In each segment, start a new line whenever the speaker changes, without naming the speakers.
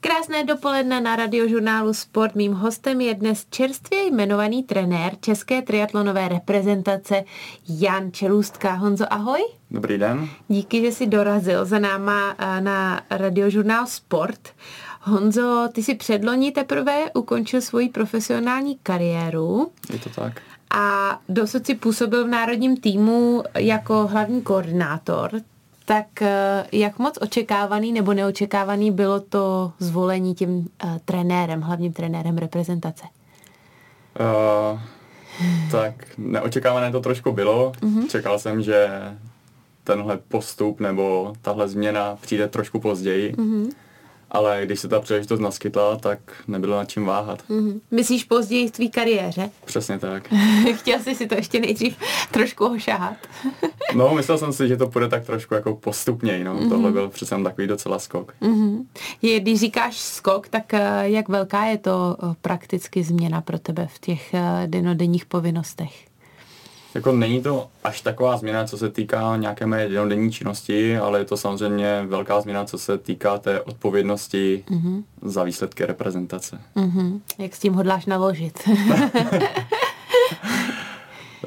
Krásné dopoledne na radiožurnálu Sport. Mým hostem je dnes čerstvě jmenovaný trenér České triatlonové reprezentace Jan Čelůstka. Honzo, ahoj.
Dobrý den.
Díky, že jsi dorazil za náma eh, na radiožurnál Sport. Honzo, ty si předloni teprve ukončil svoji profesionální kariéru.
Je to tak.
A dosud si působil v národním týmu jako hlavní koordinátor tak eh, jak moc očekávaný nebo neočekávaný bylo to zvolení tím uh, trenérem, hlavním trenérem reprezentace?
Uh, tak neočekávané to trošku bylo. Uh-huh. Čekal jsem, že tenhle postup nebo tahle změna přijde trošku později. Uh-huh ale když se ta příležitost naskytla, tak nebylo na čím váhat.
Mm-hmm. Myslíš později v tvý kariéře?
Přesně tak.
Chtěl jsi si to ještě nejdřív trošku ošahat.
no, myslel jsem si, že to bude tak trošku jako postupněji, no. Mm-hmm. Tohle byl přece takový docela skok.
Mm-hmm. Je, když říkáš skok, tak eh, jak velká je to eh, prakticky změna pro tebe v těch eh, denodenních povinnostech?
Jako není to až taková změna, co se týká nějaké mé jednodenní činnosti, ale je to samozřejmě velká změna, co se týká té odpovědnosti mm-hmm. za výsledky reprezentace.
Mm-hmm. Jak s tím hodláš naložit?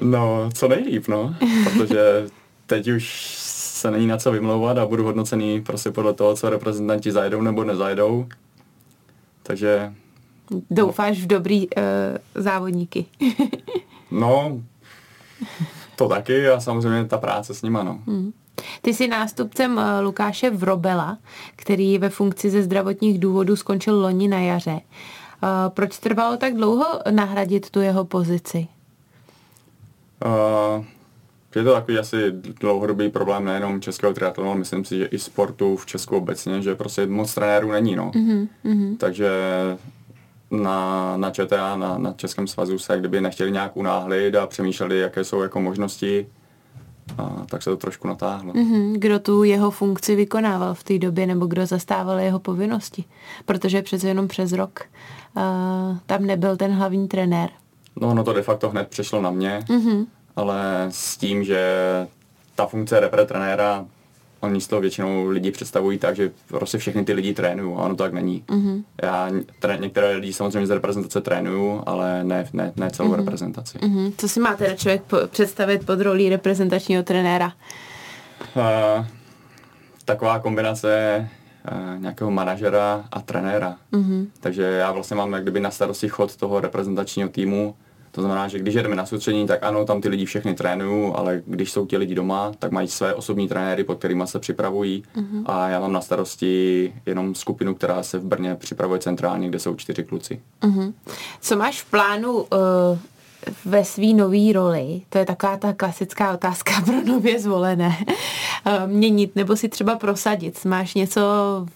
no, co nejlíp, no, protože teď už se není na co vymlouvat a budu hodnocený prostě podle toho, co reprezentanti zajdou nebo nezajdou. Takže...
Doufáš v dobrý uh, závodníky.
no, to taky a samozřejmě ta práce s nima, no. Hmm.
Ty jsi nástupcem eh, Lukáše Vrobela, který ve funkci ze zdravotních důvodů skončil loni na jaře. Eh, proč trvalo tak dlouho nahradit tu jeho pozici?
Uh, je to takový asi dlouhodobý problém nejenom českého triatlonu, ale myslím si, že i sportu v Česku obecně, že prostě moc trenérů není, no. Mm-hmm. Takže na, na ČTA, na, na Českém svazu se kdyby nechtěli nějak unáhlit a přemýšleli, jaké jsou jako možnosti, a tak se to trošku natáhlo.
Mm-hmm. Kdo tu jeho funkci vykonával v té době, nebo kdo zastával jeho povinnosti? Protože přece jenom přes rok uh, tam nebyl ten hlavní trenér.
No, no to de facto hned přešlo na mě, mm-hmm. Ale s tím, že ta funkce repre trenéra Oni z toho většinou lidi představují tak, že prostě všechny ty lidi trénují a ono to tak není. Mm-hmm. Já tré, některé lidi samozřejmě z reprezentace trénuju, ale ne, ne, ne celou mm-hmm. reprezentaci.
Mm-hmm. Co si má teda člověk po, představit pod rolí reprezentačního trenéra?
Uh, taková kombinace uh, nějakého manažera a trenéra. Mm-hmm. Takže já vlastně mám jak kdyby na starosti chod toho reprezentačního týmu, to znamená, že když jedeme na soustředění, tak ano, tam ty lidi všechny trénují, ale když jsou ti lidi doma, tak mají své osobní trenéry, pod kterými se připravují. Uh-huh. A já mám na starosti jenom skupinu, která se v Brně připravuje centrálně, kde jsou čtyři kluci.
Uh-huh. Co máš v plánu uh, ve své nové roli? To je taková ta klasická otázka pro nově zvolené. Uh, měnit nebo si třeba prosadit. Máš něco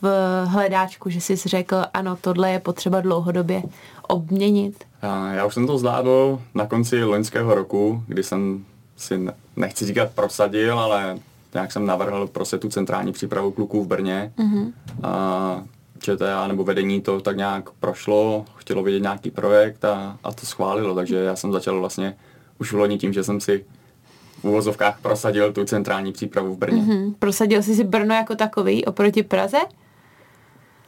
v hledáčku, že jsi řekl, ano, tohle je potřeba dlouhodobě obměnit?
Já už jsem to zvládl na konci loňského roku, kdy jsem si, nechci říkat prosadil, ale nějak jsem navrhl prostě tu centrální přípravu kluků v Brně. Mm-hmm. A ČTA nebo vedení to tak nějak prošlo, chtělo vidět nějaký projekt a, a to schválilo, takže já jsem začal vlastně už v loni tím, že jsem si v uvozovkách prosadil tu centrální přípravu v Brně. Mm-hmm.
Prosadil jsi si Brno jako takový oproti Praze?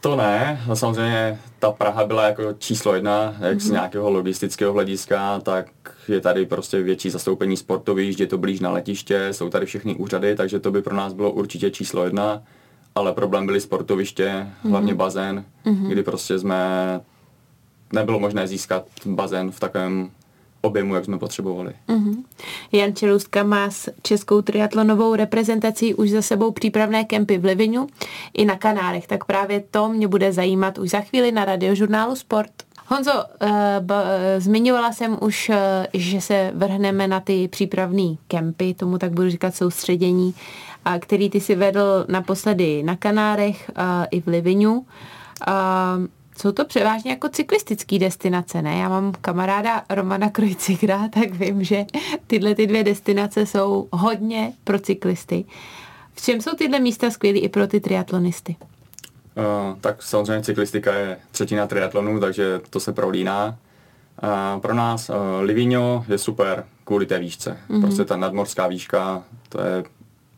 To ne, no samozřejmě ta Praha byla jako číslo jedna, jak mm-hmm. z mhm. nějakého logistického hlediska, tak je tady prostě větší zastoupení sportovišť, je to blíž na letiště, jsou tady všechny úřady, takže to by pro nás bylo určitě číslo jedna, ale problém byly sportoviště, mm-hmm. hlavně bazén, mm-hmm. kdy prostě jsme nebylo možné získat bazén v takovém objemu, jak jsme potřebovali. Uh-huh.
Jan Čelůstka má s českou triatlonovou reprezentací už za sebou přípravné kempy v Livinu i na Kanárech, tak právě to mě bude zajímat už za chvíli na radiožurnálu Sport. Honzo, uh, b- zmiňovala jsem už, uh, že se vrhneme na ty přípravné kempy, tomu tak budu říkat soustředění, který ty si vedl naposledy na Kanárech i v Livinu. Jsou to převážně jako cyklistické destinace, ne? Já mám kamaráda Romana Krojcigra, tak vím, že tyhle ty dvě destinace jsou hodně pro cyklisty. V čem jsou tyhle místa skvělé i pro ty triatlonisty?
Uh, tak samozřejmě cyklistika je třetina triatlonu, takže to se prolíná. Uh, pro nás uh, Livigno je super kvůli té výšce. Mm-hmm. Prostě ta nadmorská výška, to je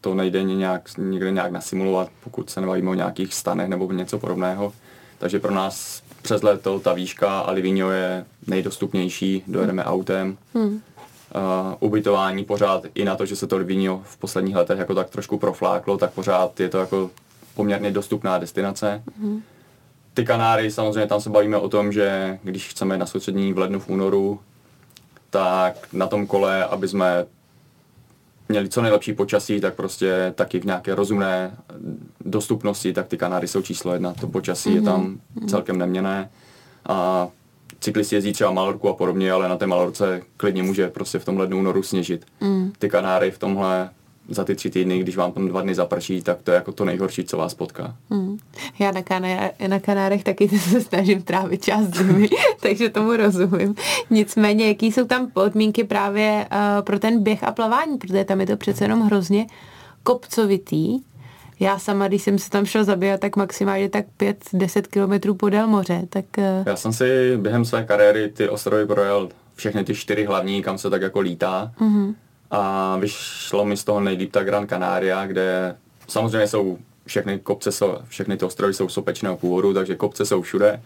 to nejde nějak, někde nějak nasimulovat, pokud se nebavíme o nějakých stanech nebo něco podobného takže pro nás přes léto ta výška a Livigno je nejdostupnější, dojedeme autem. Hmm. Uh, ubytování pořád i na to, že se to Livigno v posledních letech jako tak trošku profláklo, tak pořád je to jako poměrně dostupná destinace. Hmm. Ty Kanáry, samozřejmě tam se bavíme o tom, že když chceme na soustředění v lednu, v únoru, tak na tom kole, aby jsme měli co nejlepší počasí, tak prostě taky v nějaké rozumné dostupnosti, tak ty Kanáry jsou číslo jedna. To počasí mm-hmm. je tam mhm. celkem neměné. A cyklisti jezdí třeba Malorku a podobně, ale na té Malorce klidně může prostě v tom lednu únoru sněžit. Mm. Ty Kanáry v tomhle za ty tři týdny, když vám tam dva dny zaprší, tak to je jako to nejhorší, co vás potká. Hmm.
Já na, kané, na Kanárech taky se snažím trávit čas zimy, takže tomu rozumím. Nicméně, jaký jsou tam podmínky právě uh, pro ten běh a plavání, protože tam je to přece jenom hrozně kopcovitý. Já sama, když jsem se tam šel zabíjat, tak maximálně tak 5-10 kilometrů podél moře. Tak, uh...
Já jsem si během své kariéry ty ostrovy projel všechny ty čtyři hlavní, kam se tak jako lítá. Mm-hmm a vyšlo mi z toho nejlíp ta Gran Canaria, kde samozřejmě jsou všechny kopce, jsou, všechny ty ostrovy jsou sopečného původu, takže kopce jsou všude,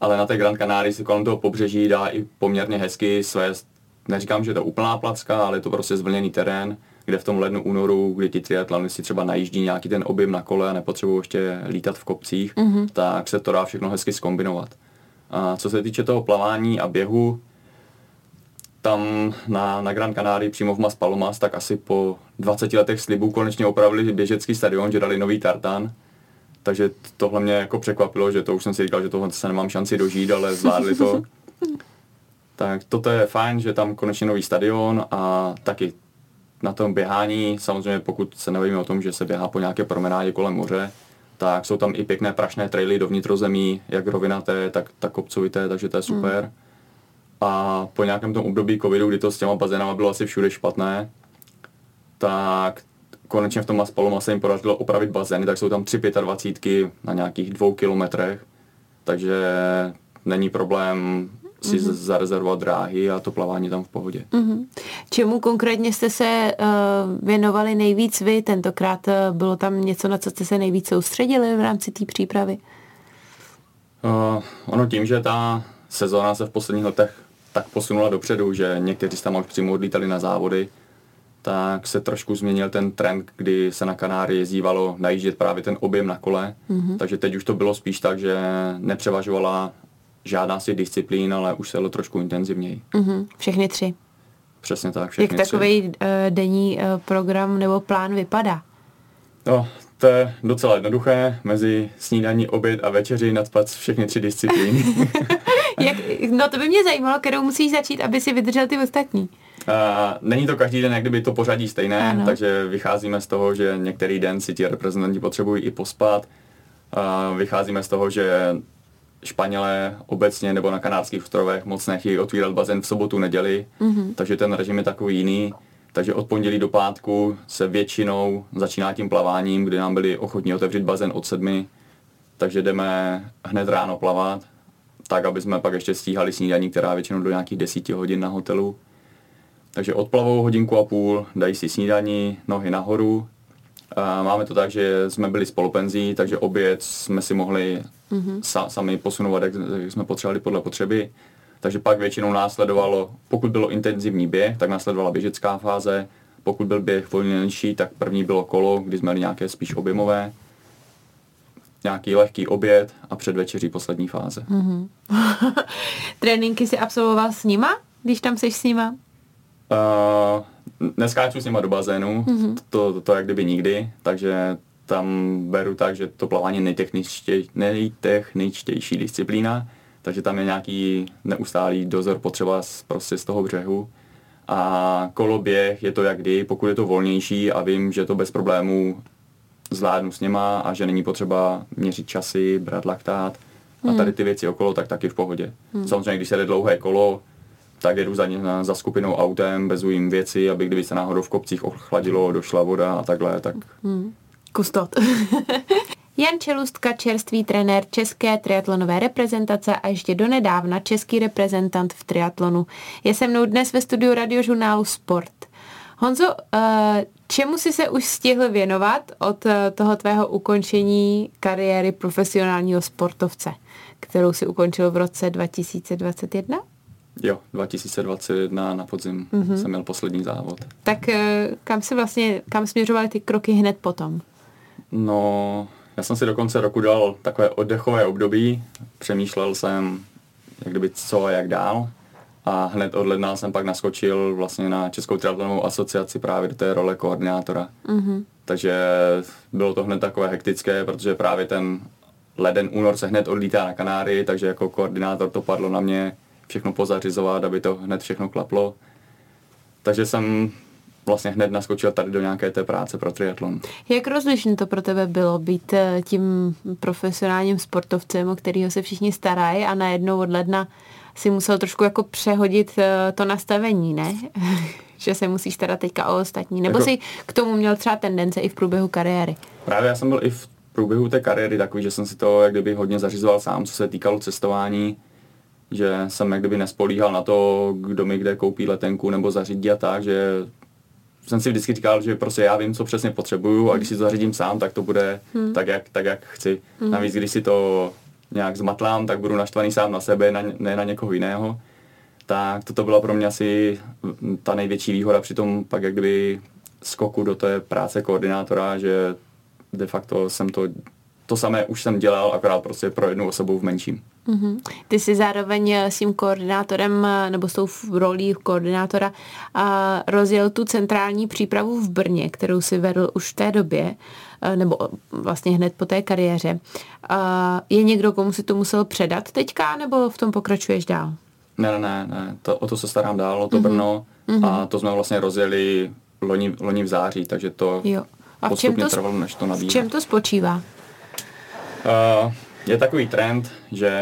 ale na té Gran Canaria se kolem toho pobřeží dá i poměrně hezky své, neříkám, že je to úplná placka, ale je to prostě zvlněný terén, kde v tom lednu, únoru, kdy ti triatlonisti třeba najíždí nějaký ten objem na kole a nepotřebují ještě lítat v kopcích, mm-hmm. tak se to dá všechno hezky skombinovat. A co se týče toho plavání a běhu, tam na, na Gran Canaria přímo v Mas Palomas, tak asi po 20 letech slibů konečně opravili běžecký stadion, že dali nový tartan. Takže tohle mě jako překvapilo, že to už jsem si říkal, že tohle se nemám šanci dožít, ale zvládli to. tak toto je fajn, že tam konečně nový stadion a taky na tom běhání, samozřejmě pokud se nevíme o tom, že se běhá po nějaké promenádě kolem moře, tak jsou tam i pěkné prašné traily do vnitrozemí, jak rovinaté, tak, tak kopcovité, takže to je super. Hmm a po nějakém tom období covidu, kdy to s těma bazénama bylo asi všude špatné, tak konečně v tom Maspaloma se jim podařilo opravit bazény, tak jsou tam tři 25 na nějakých dvou kilometrech, takže není problém si mm-hmm. zarezervovat dráhy a to plavání tam v pohodě. Mm-hmm.
Čemu konkrétně jste se uh, věnovali nejvíc vy? Tentokrát uh, bylo tam něco, na co jste se nejvíc soustředili v rámci té přípravy?
Uh, ono tím, že ta sezóna se v posledních letech tak posunula dopředu, že někteří tam přímo odlítali na závody, tak se trošku změnil ten trend, kdy se na Kanáry jezdívalo najíždět právě ten objem na kole. Mm-hmm. Takže teď už to bylo spíš tak, že nepřevažovala žádná si disciplín, ale už se jelo trošku intenzivněji.
Mm-hmm. Všechny tři.
Přesně tak, všechny
Jak takový uh, denní uh, program nebo plán vypadá?
No, to je docela jednoduché. Mezi snídaní, oběd a večeři nadspat všechny tři disciplíny.
No to by mě zajímalo, kterou musíš začít, aby si vydržel ty ostatní.
Uh, není to každý den, jak kdyby to pořadí stejné, ano. takže vycházíme z toho, že některý den si ti reprezentanti potřebují i pospat. Uh, vycházíme z toho, že Španělé obecně nebo na kanárských ostrovech moc nechtějí otvírat bazén v sobotu, neděli, mm-hmm. takže ten režim je takový jiný. Takže od pondělí do pátku se většinou začíná tím plaváním, kdy nám byli ochotní otevřít bazén od sedmi, takže jdeme hned ráno plavat tak, aby jsme pak ještě stíhali snídaní, která většinou do nějakých desíti hodin na hotelu. Takže odplavou hodinku a půl, dají si snídaní, nohy nahoru. A máme to tak, že jsme byli spolupenzí, takže oběd jsme si mohli mm-hmm. sa, sami posunovat, jak, jak jsme potřebovali podle potřeby. Takže pak většinou následovalo, pokud bylo intenzivní běh, tak následovala běžecká fáze. Pokud byl běh volnější, tak první bylo kolo, kdy jsme měli nějaké spíš objemové nějaký lehký oběd a před večeří poslední fáze. Mm-hmm.
Tréninky si absolvoval s nima, když tam jsi s nima?
Uh, neskáču s nima do bazénu, mm-hmm. to, to, to jak kdyby nikdy, takže tam beru tak, že to plavání je nejtechničtěj, nejtechničtější disciplína, takže tam je nějaký neustálý dozor potřeba z, prostě z toho břehu. A koloběh je to jak kdy, pokud je to volnější a vím, že to bez problémů zvládnu s něma a že není potřeba měřit časy, brát laktát a tady ty věci okolo, tak taky v pohodě. Hmm. Samozřejmě, když se jde dlouhé kolo, tak jedu za, za skupinou autem, bezu jim věci, aby kdyby se náhodou v kopcích ochladilo, došla voda a takhle, tak...
Hmm. Kustot. Jan Čelustka, čerstvý trenér české triatlonové reprezentace a ještě donedávna český reprezentant v triatlonu. Je se mnou dnes ve studiu radiožurnálu Sport. Honzo, uh, Čemu jsi se už stihl věnovat od eh, toho tvého ukončení kariéry profesionálního sportovce, kterou si ukončil v roce 2021?
Jo, 2021 na podzim mm-hmm. jsem měl poslední závod.
Tak eh, kam se vlastně, kam směřovaly ty kroky hned potom?
No, já jsem si do konce roku dal takové oddechové období. Přemýšlel jsem, jak kdyby co a jak dál. A hned od ledna jsem pak naskočil vlastně na Českou triatlonovou asociaci právě do té role koordinátora. Mm-hmm. Takže bylo to hned takové hektické, protože právě ten leden, únor se hned odlítá na Kanáry, takže jako koordinátor to padlo na mě všechno pozařizovat, aby to hned všechno klaplo. Takže jsem vlastně hned naskočil tady do nějaké té práce pro triatlon.
Jak rozlišné to pro tebe bylo být eh, tím profesionálním sportovcem, o kterého se všichni starají a najednou od ledna si musel trošku jako přehodit eh, to nastavení, ne? že se musíš starat teďka o ostatní. Nebo jako... si k tomu měl třeba tendence i v průběhu kariéry?
Právě já jsem byl i v průběhu té kariéry takový, že jsem si to jak kdyby hodně zařizoval sám, co se týkalo cestování, že jsem jak kdyby nespolíhal na to, kdo mi kde koupí letenku nebo zařídí a tak, že jsem si vždycky říkal, že prostě já vím, co přesně potřebuju a když si to zařídím sám, tak to bude hmm. tak, jak, tak, jak chci. Hmm. Navíc, když si to nějak zmatlám, tak budu naštvaný sám na sebe, na, ne na někoho jiného. Tak toto byla pro mě asi ta největší výhoda při tom pak jak kdyby skoku do té práce koordinátora, že de facto jsem to, to samé už jsem dělal, akorát prostě pro jednu osobu v menším.
Mm-hmm. Ty jsi zároveň s tím koordinátorem nebo s tou rolí koordinátora a rozjel tu centrální přípravu v Brně, kterou si vedl už v té době, nebo vlastně hned po té kariéře. A je někdo, komu si to musel předat teďka, nebo v tom pokračuješ dál?
Ne, ne, ne, ne. To, o to se starám dál, o to mm-hmm. Brno mm-hmm. a to jsme vlastně rozjeli loni, loni v září, takže to jo. A v čem to, trvalo, než to nabíhá.
V čem to spočívá?
Uh, je takový trend, že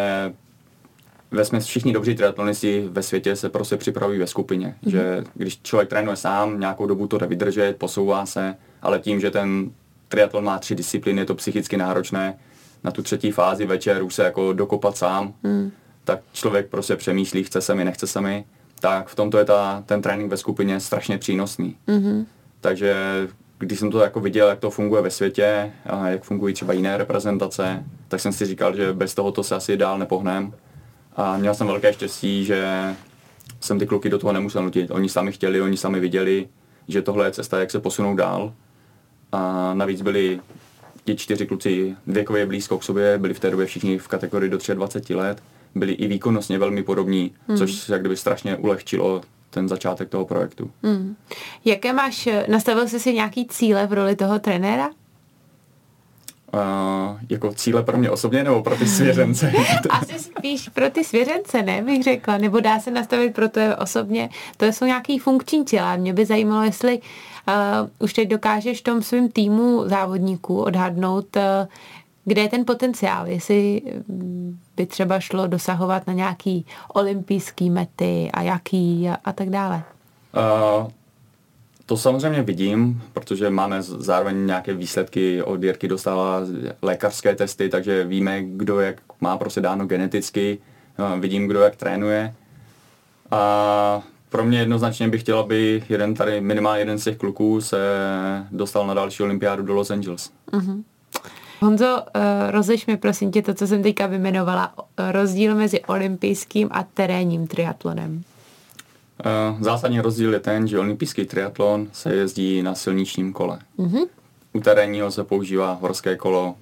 ve smyslu všichni dobří triatlonisti ve světě se prostě připravují ve skupině. Mm-hmm. Že když člověk trénuje sám, nějakou dobu to jde vydržet, posouvá se, ale tím, že ten triatlon má tři disciplíny, je to psychicky náročné, na tu třetí fázi večer už se jako dokopat sám, mm. tak člověk prostě přemýšlí, chce se mi, nechce se mi, tak v tomto je ta, ten trénink ve skupině strašně přínosný. Mm-hmm. Takže když jsem to jako viděl, jak to funguje ve světě, a jak fungují třeba jiné reprezentace, tak jsem si říkal, že bez tohoto se asi dál nepohnem. A měl jsem velké štěstí, že jsem ty kluky do toho nemusel nutit. Oni sami chtěli, oni sami viděli, že tohle je cesta, jak se posunou dál. A navíc byli ti čtyři kluci věkově blízko k sobě, byli v té době všichni v kategorii do 23 let, byli i výkonnostně velmi podobní, hmm. což jak kdyby strašně ulehčilo ten začátek toho projektu. Hmm.
Jaké máš, nastavil jsi si nějaký cíle v roli toho trenéra?
Uh, jako cíle pro mě osobně nebo pro ty svěřence?
Asi spíš pro ty svěřence, ne, bych řekla. Nebo dá se nastavit pro to osobně. To jsou nějaký funkční cíle. Mě by zajímalo, jestli uh, už teď dokážeš v tom svém týmu závodníků odhadnout, uh, kde je ten potenciál, jestli mm, by třeba šlo dosahovat na nějaký olympijský mety a jaký a, a tak dále. Uh,
to samozřejmě vidím, protože máme zároveň nějaké výsledky od Jirky dostala lékařské testy, takže víme, kdo jak má prostě dáno geneticky, uh, vidím, kdo jak trénuje. A pro mě jednoznačně bych chtěl, aby jeden tady, minimálně jeden z těch kluků se dostal na další olympiádu do Los Angeles. Uh-huh.
Honzo, uh, rozliš mi prosím tě to, co jsem teďka vymenovala, rozdíl mezi olympijským a terénním triatlonem.
Uh, zásadní rozdíl je ten, že olympijský triatlon se jezdí na silničním kole. Uh-huh. U terénního se používá horské kolo,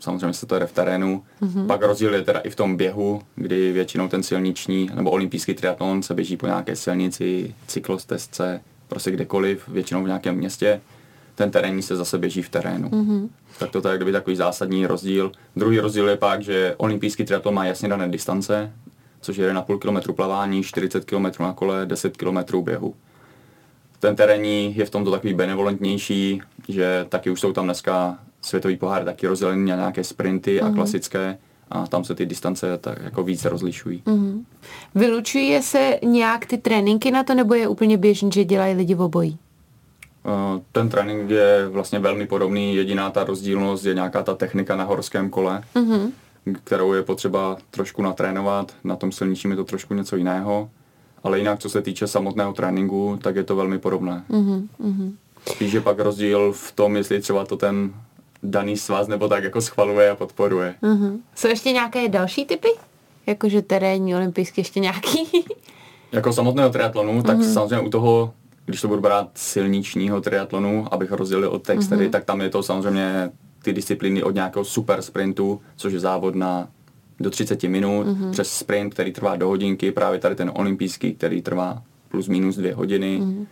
samozřejmě se to jde v terénu. Uh-huh. Pak rozdíl je teda i v tom běhu, kdy většinou ten silniční nebo olympijský triatlon se běží po nějaké silnici, cyklostezce, prostě kdekoliv, většinou v nějakém městě ten terénní se zase běží v terénu. Mm-hmm. Tak to je kdyby takový zásadní rozdíl. Druhý rozdíl je pak, že olympijský triatlon má jasně dané distance, což je 1,5 km plavání, 40 km na kole, 10 km běhu. Ten terénní je v tomto takový benevolentnější, že taky už jsou tam dneska světový pohár taky rozdělený na nějaké sprinty mm-hmm. a mhm. klasické a tam se ty distance tak jako více rozlišují. Mm-hmm.
Vylučují se nějak ty tréninky na to, nebo je úplně běžný, že dělají lidi v obojí?
Eh, ten trénink je vlastně velmi podobný, jediná ta rozdílnost je nějaká ta technika na horském kole, mm-hmm. kterou je potřeba trošku natrénovat, na tom silničním je to trošku něco jiného, ale jinak co se týče samotného tréninku, tak je to velmi podobné. Mm-hmm. Spíš je pak rozdíl v tom, jestli třeba to ten daný svaz nebo tak jako schvaluje a podporuje.
Mm-hmm. Jsou ještě nějaké další typy? Jakože terénní, olympijský, ještě nějaký?
jako samotného triatlonu, tak mm-hmm. samozřejmě u toho, když to budu brát silničního triatlonu, abych rozdělil od textery, mm-hmm. tak tam je to samozřejmě ty disciplíny od nějakého super sprintu, což je závod na do 30 minut, mm-hmm. přes sprint, který trvá do hodinky, právě tady ten olympijský, který trvá plus minus dvě hodiny, mm-hmm.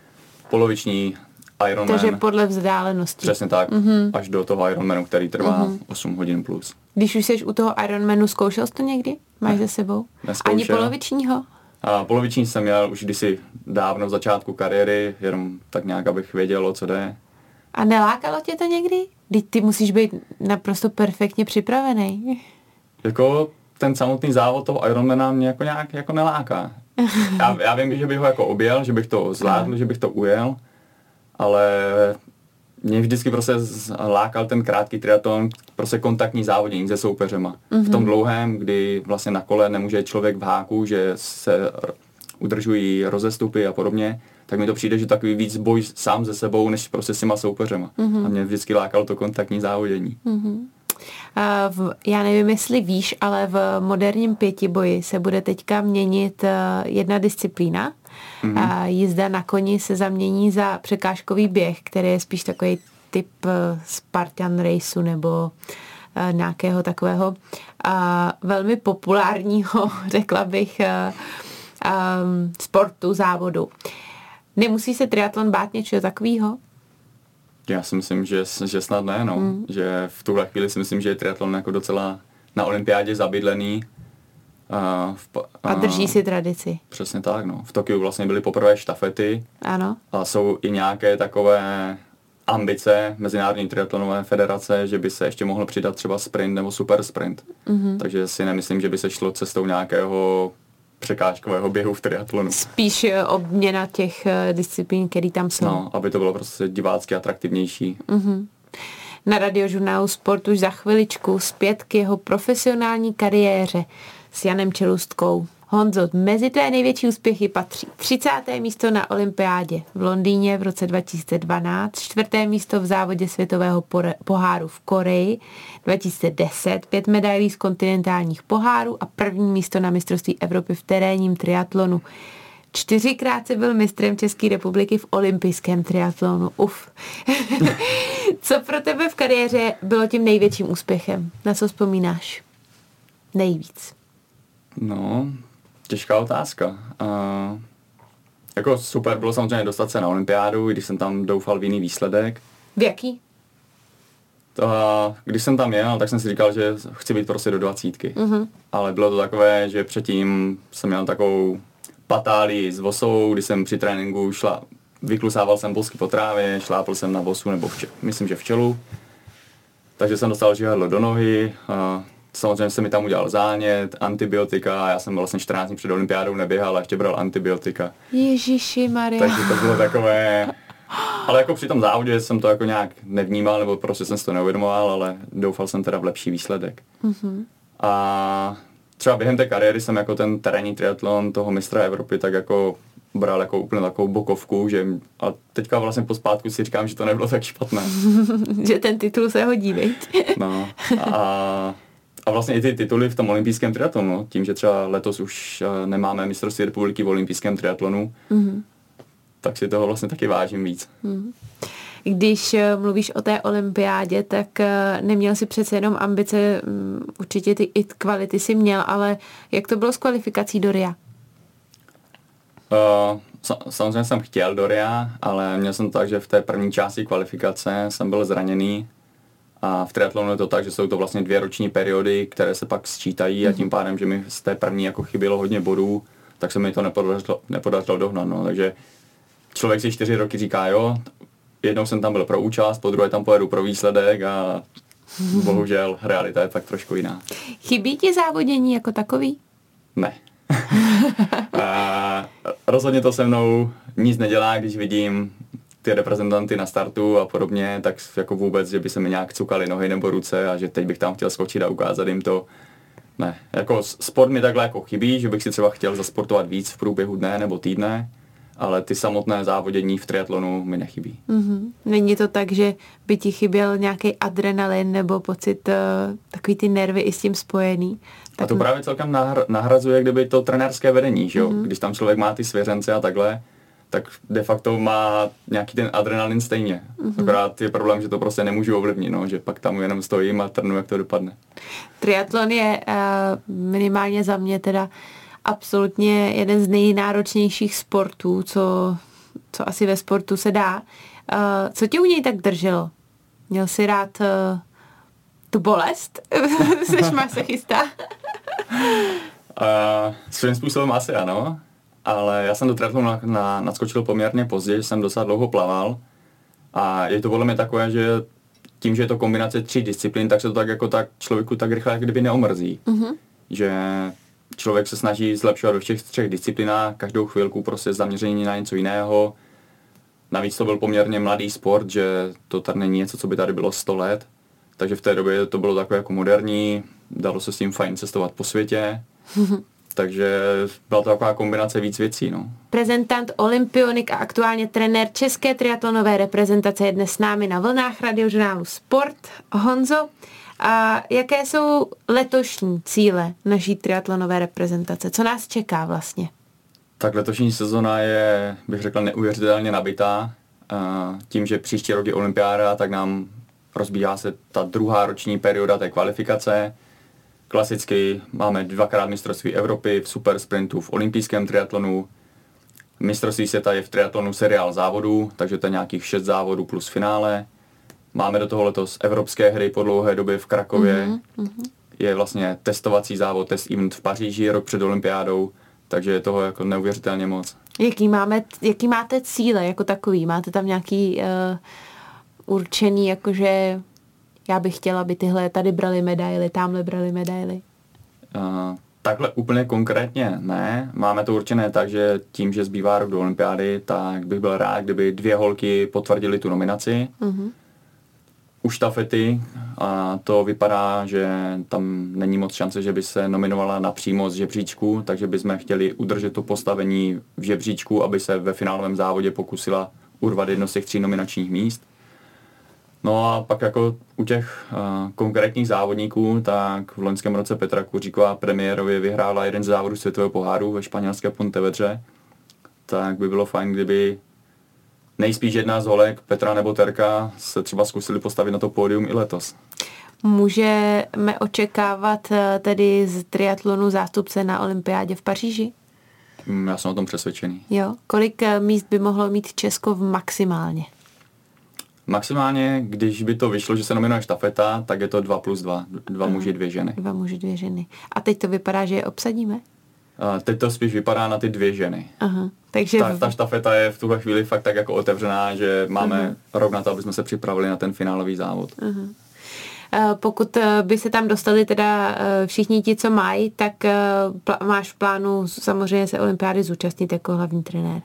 poloviční Ironman.
Takže podle vzdálenosti.
Přesně tak, mm-hmm. až do toho Ironmanu, který trvá mm-hmm. 8 hodin plus.
Když už jsi u toho Ironmanu, zkoušel jsi to někdy? Máš za sebou?
Neskoušel.
Ani polovičního?
A poloviční jsem měl už kdysi dávno v začátku kariéry, jenom tak nějak, abych věděl, o co jde.
A nelákalo tě to někdy? Ty, ty musíš být naprosto perfektně připravený.
Jako ten samotný závod toho Ironmana mě jako nějak jako neláká. Já, já vím, že bych ho jako objel, že bych to zvládl, že bych to ujel, ale mě vždycky prostě lákal ten krátký triatlon, prostě kontaktní závodění se soupeřema. Mm-hmm. V tom mhm. dlouhém, kdy vlastně na kole nemůže člověk v háku, že se udržují rozestupy a podobně, tak mi to přijde, že takový víc boj sám ze sebou, než prostě s těma soupeřema. Mm-hmm. A mě vždycky lákalo to kontaktní závodění. Mm-hmm.
V, já nevím, jestli víš, ale v moderním pětiboji se bude teďka měnit eh, jedna disciplína. Mm-hmm. Jízda na koni se zamění za překážkový běh, který je spíš takový typ eh, Spartan raceu nebo eh, nějakého takového velmi populárního, řekla bych, sportu, závodu. Nemusí se triatlon bát něčeho takového?
Já si myslím, že, že snad ne, no. Mm. Že v tuhle chvíli si myslím, že je triatlon jako docela na olympiádě zabydlený.
A, v, a, a drží si tradici.
Přesně tak, no. V Tokiu vlastně byly poprvé štafety.
Ano.
A jsou i nějaké takové ambice Mezinárodní triatlonové federace, že by se ještě mohl přidat třeba sprint nebo super sprint. Mm-hmm. Takže si nemyslím, že by se šlo cestou nějakého překážkového běhu v triatlonu.
Spíš eh, obměna těch eh, disciplín, které tam jsou.
No, aby to bylo prostě divácky atraktivnější.
Mm-hmm. Na radiožurnálu Sport už za chviličku zpět k jeho profesionální kariéře s Janem Čelustkou. Honzo, mezi tvé největší úspěchy patří 30. místo na olympiádě v Londýně v roce 2012, čtvrté místo v závodě světového poháru v Koreji 2010, pět medailí z kontinentálních pohárů a první místo na mistrovství Evropy v terénním triatlonu. Čtyřikrát se byl mistrem České republiky v olympijském triatlonu. Uf. co pro tebe v kariéře bylo tím největším úspěchem? Na co vzpomínáš? Nejvíc.
No, Těžká otázka. Uh, jako super bylo samozřejmě dostat se na olympiádu, když jsem tam doufal v jiný výsledek.
V jaký?
To, když jsem tam jel, tak jsem si říkal, že chci být prostě do dvacítky. Uh-huh. Ale bylo to takové, že předtím jsem měl takovou patálii s vosou, kdy jsem při tréninku šla, vyklusával jsem bosky po trávě, šlápl jsem na vosu nebo vče, myslím, že včelu. Takže jsem dostal žihadlo do nohy, a Samozřejmě se mi tam udělal zánět, antibiotika, já jsem vlastně 14 dní před olympiádou neběhal a ještě bral antibiotika.
Ježíši Maria.
Takže to bylo takové... Ale jako při tom závodě jsem to jako nějak nevnímal, nebo prostě jsem si to neuvědomoval, ale doufal jsem teda v lepší výsledek. Mm-hmm. A třeba během té kariéry jsem jako ten terénní triatlon toho mistra Evropy tak jako bral jako úplně takovou bokovku, že a teďka vlastně po zpátku si říkám, že to nebylo tak špatné.
že ten titul se hodí, viď?
no a a vlastně i ty tituly v tom olympijském triatlonu, tím, že třeba letos už eh, nemáme mistrovství republiky v olympijském triatlonu, mm-hmm. tak si toho vlastně taky vážím víc. Mm-hmm.
Když eh, mluvíš o té olympiádě, tak eh, neměl si přece jenom ambice, mm, určitě ty i kvality si měl, ale jak to bylo s kvalifikací do RIA?
Uh, samozřejmě jsem chtěl do RIA, ale měl jsem tak, že v té první části kvalifikace jsem byl zraněný a v triatlonu je to tak, že jsou to vlastně dvě roční periody, které se pak sčítají a tím mhm. pádem, že mi z té první jako chybělo hodně bodů, tak se mi to nepodařilo, nepodařilo dohnat. No. Takže člověk si čtyři roky říká, jo, jednou jsem tam byl pro účast, po druhé tam pojedu pro výsledek a bohužel realita je tak trošku jiná.
Chybí ti závodění jako takový?
Ne. a rozhodně to se mnou nic nedělá, když vidím ty reprezentanty na startu a podobně, tak jako vůbec, že by se mi nějak cukali nohy nebo ruce a že teď bych tam chtěl skočit a ukázat jim to. Ne, jako sport mi takhle jako chybí, že bych si třeba chtěl zasportovat víc v průběhu dne nebo týdne, ale ty samotné závodění v triatlonu mi nechybí.
Mm-hmm. Není to tak, že by ti chyběl nějaký adrenalin nebo pocit, uh, takový ty nervy i s tím spojený?
Tak a to právě celkem nahr- nahrazuje kdyby to trenérské vedení, že jo? Mm-hmm. Když tam člověk má ty svěřence a takhle, tak de facto má nějaký ten adrenalin stejně. Mm-hmm. Akorát je problém, že to prostě nemůžu ovlivnit, no, že pak tam jenom stojím a trnu, jak to dopadne.
Triatlon je uh, minimálně za mě teda absolutně jeden z nejnáročnějších sportů, co, co asi ve sportu se dá. Uh, co tě u něj tak drželo? Měl jsi rád uh, tu bolest? Seš se chystá?
uh, svým způsobem asi ano ale já jsem do triatlonu na, na, naskočil poměrně pozdě, jsem docela dlouho plaval a je to podle mě takové, že tím, že je to kombinace tří disciplín, tak se to tak jako tak člověku tak rychle jak kdyby neomrzí. Mm-hmm. Že člověk se snaží zlepšovat ve všech třech disciplinách, každou chvilku prostě zaměření na něco jiného. Navíc to byl poměrně mladý sport, že to tady není něco, co by tady bylo 100 let. Takže v té době to bylo takové jako moderní, dalo se s tím fajn cestovat po světě. takže byla to taková kombinace víc věcí. No.
Prezentant Olympionik a aktuálně trenér České triatlonové reprezentace je dnes s námi na vlnách radiožurnálu Sport. Honzo, a jaké jsou letošní cíle naší triatlonové reprezentace? Co nás čeká vlastně?
Tak letošní sezona je, bych řekl, neuvěřitelně nabitá. Tím, že příští rok je olympiáda, tak nám rozbíhá se ta druhá roční perioda té kvalifikace Klasicky máme dvakrát mistrovství Evropy v super sprintu v olympijském triatlonu. Mistrovství světa je v triatlonu seriál závodů, takže to je nějakých šest závodů plus finále. Máme do toho letos evropské hry po dlouhé době v Krakově. Mm-hmm. Je vlastně testovací závod, test event v Paříži rok před olympiádou, takže je toho jako neuvěřitelně moc.
Jaký, máme, jaký máte cíle jako takový? Máte tam nějaký uh, určený, jakože já bych chtěla, aby tyhle tady brali medaily, tamhle brali medaily?
Uh, takhle úplně konkrétně ne. Máme to určené tak, že tím, že zbývá rok do olympiády, tak bych byl rád, kdyby dvě holky potvrdili tu nominaci. Uh-huh. U štafety a to vypadá, že tam není moc šance, že by se nominovala napřímo z žebříčku, takže bychom chtěli udržet to postavení v žebříčku, aby se ve finálovém závodě pokusila urvat jedno z těch tří nominačních míst. No a pak jako u těch uh, konkrétních závodníků, tak v loňském roce Petra Kuříková premiérově vyhrála jeden z závodů světového poháru ve španělské Pontevedře, tak by bylo fajn, kdyby nejspíš jedna z holek, Petra nebo Terka, se třeba zkusili postavit na to pódium i letos.
Můžeme očekávat eh, tedy z triatlonu zástupce na olympiádě v Paříži?
Mm, já jsem o tom přesvědčený.
Jo, kolik eh, míst by mohlo mít Česko v maximálně?
Maximálně, když by to vyšlo, že se nominuje štafeta, tak je to 2 plus 2. Dva Aha. muži, dvě ženy.
Dva muži, dvě ženy. A teď to vypadá, že je obsadíme?
A teď to spíš vypadá na ty dvě ženy.
Aha. Takže
ta, ta štafeta je v tuhle chvíli fakt tak jako otevřená, že máme Aha. rok na to, aby jsme se připravili na ten finálový závod. Aha.
Pokud eh, by se tam dostali teda eh, všichni ti, co mají, tak eh, máš v plánu samozřejmě se olympiády zúčastnit jako hlavní trenér.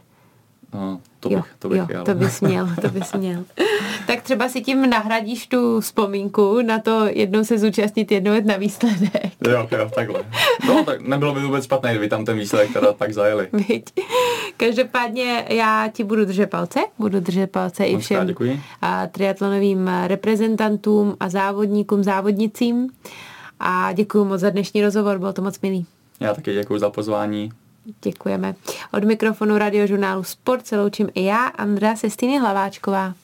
No, to bych, jo, to bych
jo, jel. to bys měl, to bys měl. tak třeba si tím nahradíš tu vzpomínku na to jednou se zúčastnit, jednou jet na výsledek.
jo, jo, takhle. No, tak nebylo by vůbec špatné, kdyby tam ten výsledek teda tak zajeli.
Víď. Každopádně já ti budu držet palce, budu držet palce i všem
děkuji.
A, triatlonovým reprezentantům a závodníkům, závodnicím. A děkuji moc za dnešní rozhovor, bylo to moc milý.
Já taky děkuji za pozvání.
Děkujeme. Od mikrofonu radiožurnálu Sport se loučím i já, Andrea Sestýny Hlaváčková.